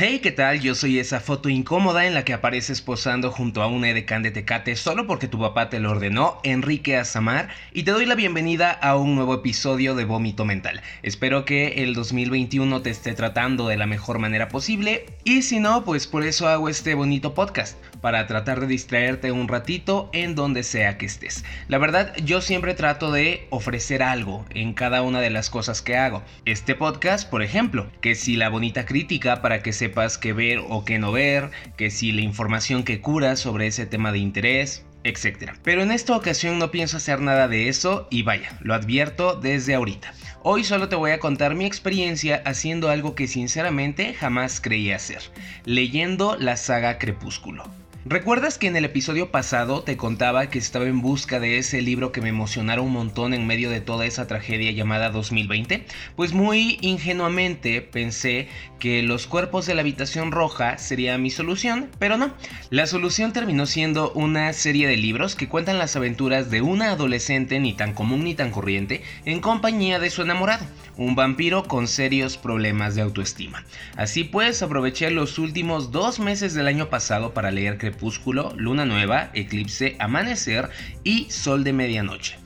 Hey, ¿qué tal? Yo soy esa foto incómoda en la que apareces posando junto a un edecán de Tecate solo porque tu papá te lo ordenó, Enrique Azamar, y te doy la bienvenida a un nuevo episodio de Vómito Mental. Espero que el 2021 te esté tratando de la mejor manera posible, y si no, pues por eso hago este bonito podcast, para tratar de distraerte un ratito en donde sea que estés. La verdad, yo siempre trato de ofrecer algo en cada una de las cosas que hago. Este podcast, por ejemplo, que si la bonita crítica para que se sepas qué ver o qué no ver, que si la información que cura sobre ese tema de interés, etc. Pero en esta ocasión no pienso hacer nada de eso y vaya, lo advierto desde ahorita. Hoy solo te voy a contar mi experiencia haciendo algo que sinceramente jamás creí hacer, leyendo la saga Crepúsculo. ¿Recuerdas que en el episodio pasado te contaba que estaba en busca de ese libro que me emocionara un montón en medio de toda esa tragedia llamada 2020? Pues muy ingenuamente pensé que los cuerpos de la habitación roja sería mi solución, pero no. La solución terminó siendo una serie de libros que cuentan las aventuras de una adolescente ni tan común ni tan corriente en compañía de su enamorado, un vampiro con serios problemas de autoestima. Así pues, aproveché los últimos dos meses del año pasado para leer crepúsculo, luna nueva, eclipse, amanecer y sol de medianoche.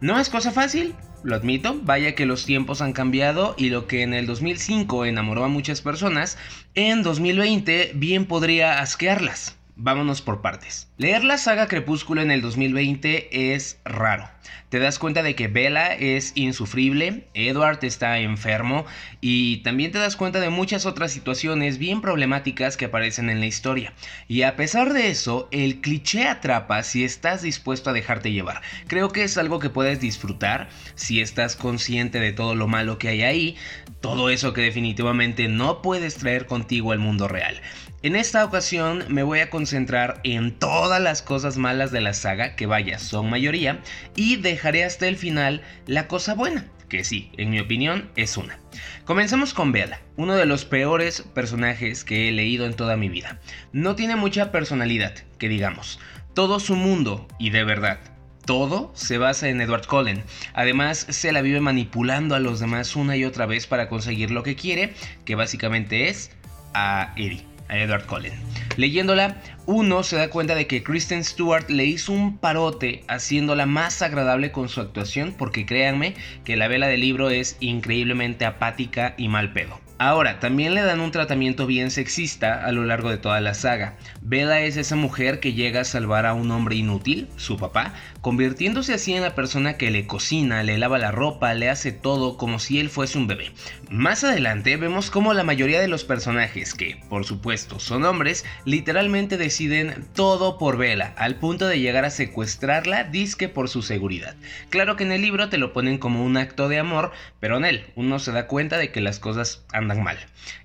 No es cosa fácil, lo admito, vaya que los tiempos han cambiado y lo que en el 2005 enamoró a muchas personas, en 2020 bien podría asquearlas. Vámonos por partes. Leer la saga Crepúsculo en el 2020 es raro. Te das cuenta de que Bella es insufrible, Edward está enfermo y también te das cuenta de muchas otras situaciones bien problemáticas que aparecen en la historia. Y a pesar de eso, el cliché atrapa si estás dispuesto a dejarte llevar. Creo que es algo que puedes disfrutar si estás consciente de todo lo malo que hay ahí, todo eso que definitivamente no puedes traer contigo al mundo real. En esta ocasión me voy a en todas las cosas malas de la saga, que vaya, son mayoría, y dejaré hasta el final la cosa buena, que sí, en mi opinión es una. Comencemos con Bella, uno de los peores personajes que he leído en toda mi vida. No tiene mucha personalidad, que digamos. Todo su mundo, y de verdad, todo se basa en Edward Cullen. Además, se la vive manipulando a los demás una y otra vez para conseguir lo que quiere, que básicamente es a Eddie a Edward Cullen. Leyéndola, uno se da cuenta de que Kristen Stewart le hizo un parote haciéndola más agradable con su actuación porque créanme que la vela del libro es increíblemente apática y mal pedo. Ahora, también le dan un tratamiento bien sexista a lo largo de toda la saga. Bella es esa mujer que llega a salvar a un hombre inútil, su papá, convirtiéndose así en la persona que le cocina, le lava la ropa, le hace todo como si él fuese un bebé. Más adelante vemos cómo la mayoría de los personajes, que por supuesto son hombres, literalmente deciden todo por Bella, al punto de llegar a secuestrarla disque por su seguridad. Claro que en el libro te lo ponen como un acto de amor, pero en él uno se da cuenta de que las cosas han mal.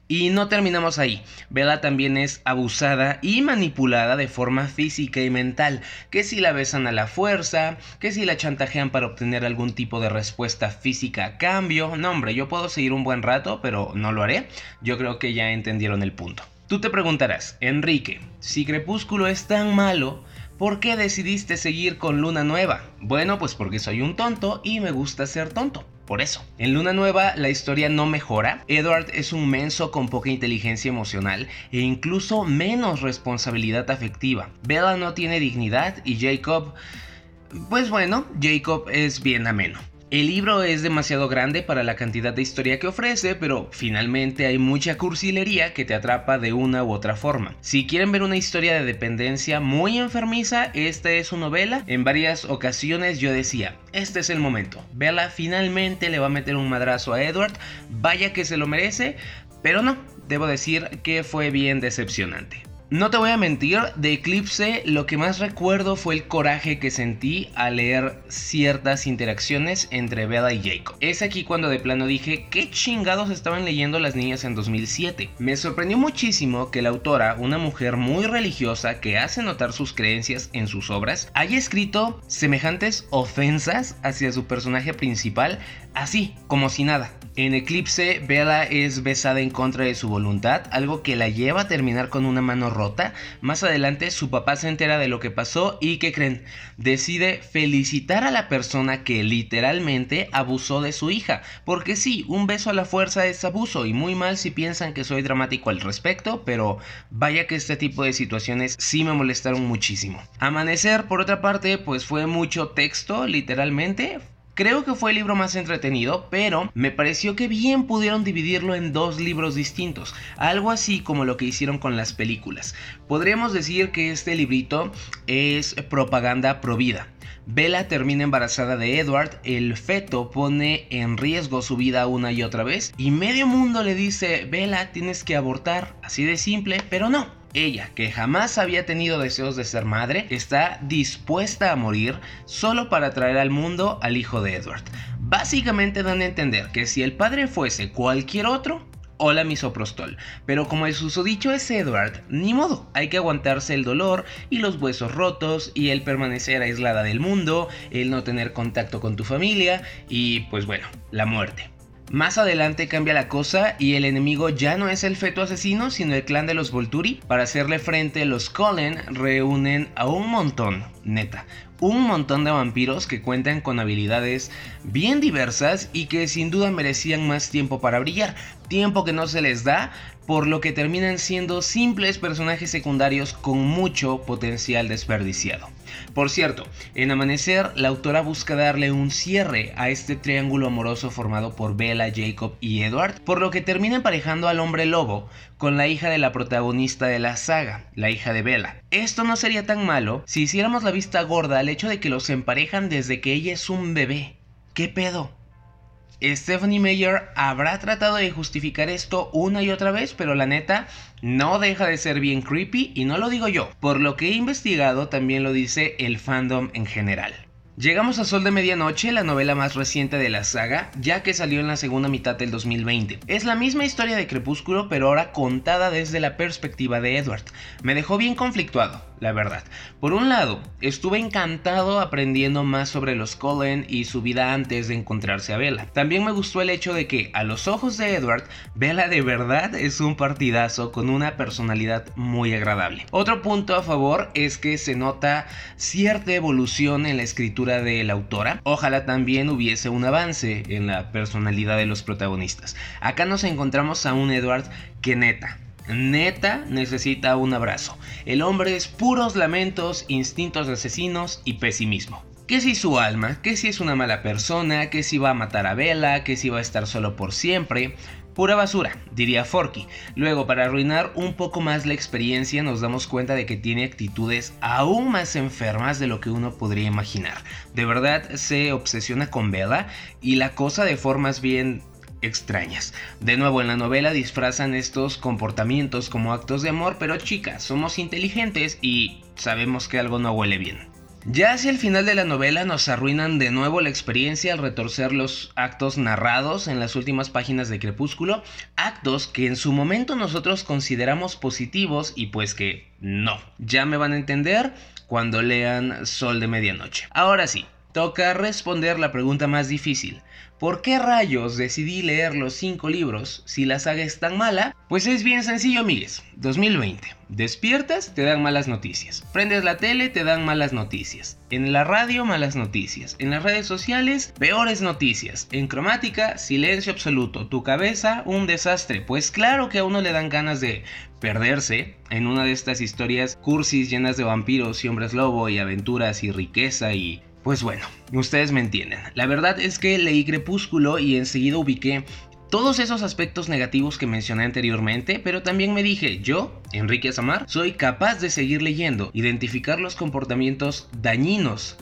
Y no terminamos ahí. Bella también es abusada y manipulada de forma física y mental. Que si la besan a la fuerza, que si la chantajean para obtener algún tipo de respuesta física a cambio. No, hombre, yo puedo seguir un buen rato, pero no lo haré. Yo creo que ya entendieron el punto. Tú te preguntarás, Enrique, si Crepúsculo es tan malo, ¿por qué decidiste seguir con Luna Nueva? Bueno, pues porque soy un tonto y me gusta ser tonto por eso. En Luna Nueva la historia no mejora, Edward es un menso con poca inteligencia emocional e incluso menos responsabilidad afectiva. Bella no tiene dignidad y Jacob... Pues bueno, Jacob es bien ameno. El libro es demasiado grande para la cantidad de historia que ofrece, pero finalmente hay mucha cursilería que te atrapa de una u otra forma. Si quieren ver una historia de dependencia muy enfermiza, esta es su novela. En varias ocasiones yo decía, este es el momento. Bella finalmente le va a meter un madrazo a Edward, vaya que se lo merece, pero no, debo decir que fue bien decepcionante. No te voy a mentir, de Eclipse lo que más recuerdo fue el coraje que sentí al leer ciertas interacciones entre Bella y Jacob. Es aquí cuando de plano dije, ¿qué chingados estaban leyendo las niñas en 2007? Me sorprendió muchísimo que la autora, una mujer muy religiosa que hace notar sus creencias en sus obras, haya escrito semejantes ofensas hacia su personaje principal así, como si nada. En Eclipse, Bella es besada en contra de su voluntad, algo que la lleva a terminar con una mano rota. Más adelante, su papá se entera de lo que pasó y, ¿qué creen? Decide felicitar a la persona que literalmente abusó de su hija. Porque sí, un beso a la fuerza es abuso y muy mal si piensan que soy dramático al respecto, pero vaya que este tipo de situaciones sí me molestaron muchísimo. Amanecer, por otra parte, pues fue mucho texto, literalmente Creo que fue el libro más entretenido, pero me pareció que bien pudieron dividirlo en dos libros distintos, algo así como lo que hicieron con las películas. Podríamos decir que este librito es propaganda provida. Bella termina embarazada de Edward, el feto pone en riesgo su vida una y otra vez y medio mundo le dice, Bella tienes que abortar, así de simple, pero no. Ella, que jamás había tenido deseos de ser madre, está dispuesta a morir solo para traer al mundo al hijo de Edward. Básicamente dan a entender que si el padre fuese cualquier otro, hola misoprostol. Pero como el susodicho es Edward, ni modo, hay que aguantarse el dolor y los huesos rotos y el permanecer aislada del mundo, el no tener contacto con tu familia y pues bueno, la muerte. Más adelante cambia la cosa y el enemigo ya no es el feto asesino, sino el clan de los Volturi. Para hacerle frente, los Cullen reúnen a un montón, neta, un montón de vampiros que cuentan con habilidades bien diversas y que sin duda merecían más tiempo para brillar, tiempo que no se les da por lo que terminan siendo simples personajes secundarios con mucho potencial desperdiciado. Por cierto, en Amanecer, la autora busca darle un cierre a este triángulo amoroso formado por Bella, Jacob y Edward, por lo que termina emparejando al hombre lobo con la hija de la protagonista de la saga, la hija de Bella. Esto no sería tan malo si hiciéramos la vista gorda al hecho de que los emparejan desde que ella es un bebé. ¿Qué pedo? Stephanie Meyer habrá tratado de justificar esto una y otra vez, pero la neta no deja de ser bien creepy y no lo digo yo. Por lo que he investigado también lo dice el fandom en general. Llegamos a Sol de Medianoche, la novela más reciente de la saga, ya que salió en la segunda mitad del 2020. Es la misma historia de Crepúsculo, pero ahora contada desde la perspectiva de Edward. Me dejó bien conflictuado la verdad. Por un lado, estuve encantado aprendiendo más sobre los Cullen y su vida antes de encontrarse a Bella. También me gustó el hecho de que, a los ojos de Edward, Bella de verdad es un partidazo con una personalidad muy agradable. Otro punto a favor es que se nota cierta evolución en la escritura de la autora. Ojalá también hubiese un avance en la personalidad de los protagonistas. Acá nos encontramos a un Edward que neta, neta necesita un abrazo. El hombre es puros lamentos, instintos asesinos y pesimismo. Que si su alma, que si es una mala persona, que si va a matar a Bella, que si va a estar solo por siempre. Pura basura, diría Forky. Luego, para arruinar un poco más la experiencia, nos damos cuenta de que tiene actitudes aún más enfermas de lo que uno podría imaginar. De verdad se obsesiona con Bella y la cosa de formas bien extrañas. De nuevo en la novela disfrazan estos comportamientos como actos de amor, pero chicas, somos inteligentes y sabemos que algo no huele bien. Ya hacia el final de la novela nos arruinan de nuevo la experiencia al retorcer los actos narrados en las últimas páginas de Crepúsculo, actos que en su momento nosotros consideramos positivos y pues que no. Ya me van a entender cuando lean Sol de Medianoche. Ahora sí, toca responder la pregunta más difícil. ¿Por qué rayos decidí leer los 5 libros si la saga es tan mala? Pues es bien sencillo, amigues. 2020. Despiertas, te dan malas noticias. Prendes la tele, te dan malas noticias. En la radio, malas noticias. En las redes sociales, peores noticias. En cromática, silencio absoluto. Tu cabeza, un desastre. Pues claro que a uno le dan ganas de perderse en una de estas historias cursis llenas de vampiros y hombres lobo y aventuras y riqueza y pues bueno, ustedes me entienden. La verdad es que leí Crepúsculo y enseguida ubiqué todos esos aspectos negativos que mencioné anteriormente, pero también me dije, yo, Enrique Azamar, soy capaz de seguir leyendo, identificar los comportamientos dañinos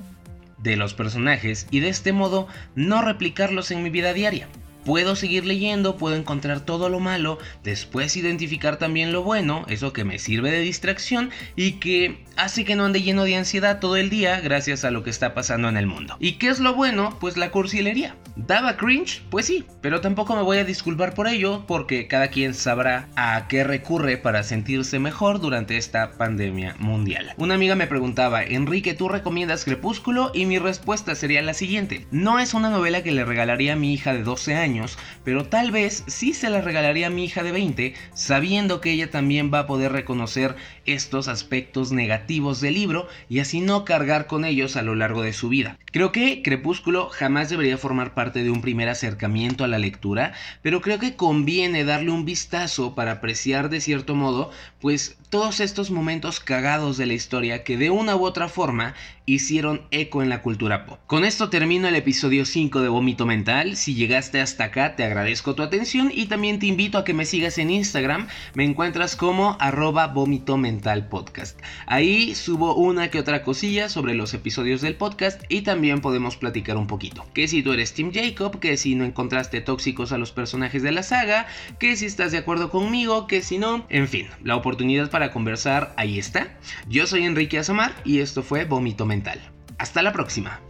de los personajes y de este modo no replicarlos en mi vida diaria. Puedo seguir leyendo, puedo encontrar todo lo malo, después identificar también lo bueno, eso que me sirve de distracción y que hace que no ande lleno de ansiedad todo el día gracias a lo que está pasando en el mundo. ¿Y qué es lo bueno? Pues la cursilería. ¿Daba cringe? Pues sí, pero tampoco me voy a disculpar por ello porque cada quien sabrá a qué recurre para sentirse mejor durante esta pandemia mundial. Una amiga me preguntaba, Enrique, ¿tú recomiendas Crepúsculo? Y mi respuesta sería la siguiente. No es una novela que le regalaría a mi hija de 12 años, pero tal vez sí se la regalaría a mi hija de 20, sabiendo que ella también va a poder reconocer estos aspectos negativos del libro y así no cargar con ellos a lo largo de su vida. Creo que Crepúsculo jamás debería formar parte de un primer acercamiento a la lectura, pero creo que conviene darle un vistazo para apreciar de cierto modo, pues todos estos momentos cagados de la historia que de una u otra forma hicieron eco en la cultura pop. Con esto termino el episodio 5 de Vómito Mental. Si llegaste hasta acá, te agradezco tu atención y también te invito a que me sigas en Instagram. Me encuentras como arroba vómito mental podcast. Ahí subo una que otra cosilla sobre los episodios del podcast y también podemos platicar un poquito. Que si tú eres Team Jacob, que si no encontraste tóxicos a los personajes de la saga, que si estás de acuerdo conmigo, que si no, en fin, la oportunidad para conversar ahí está. Yo soy Enrique Azamar y esto fue Vómito Mental. Hasta la próxima.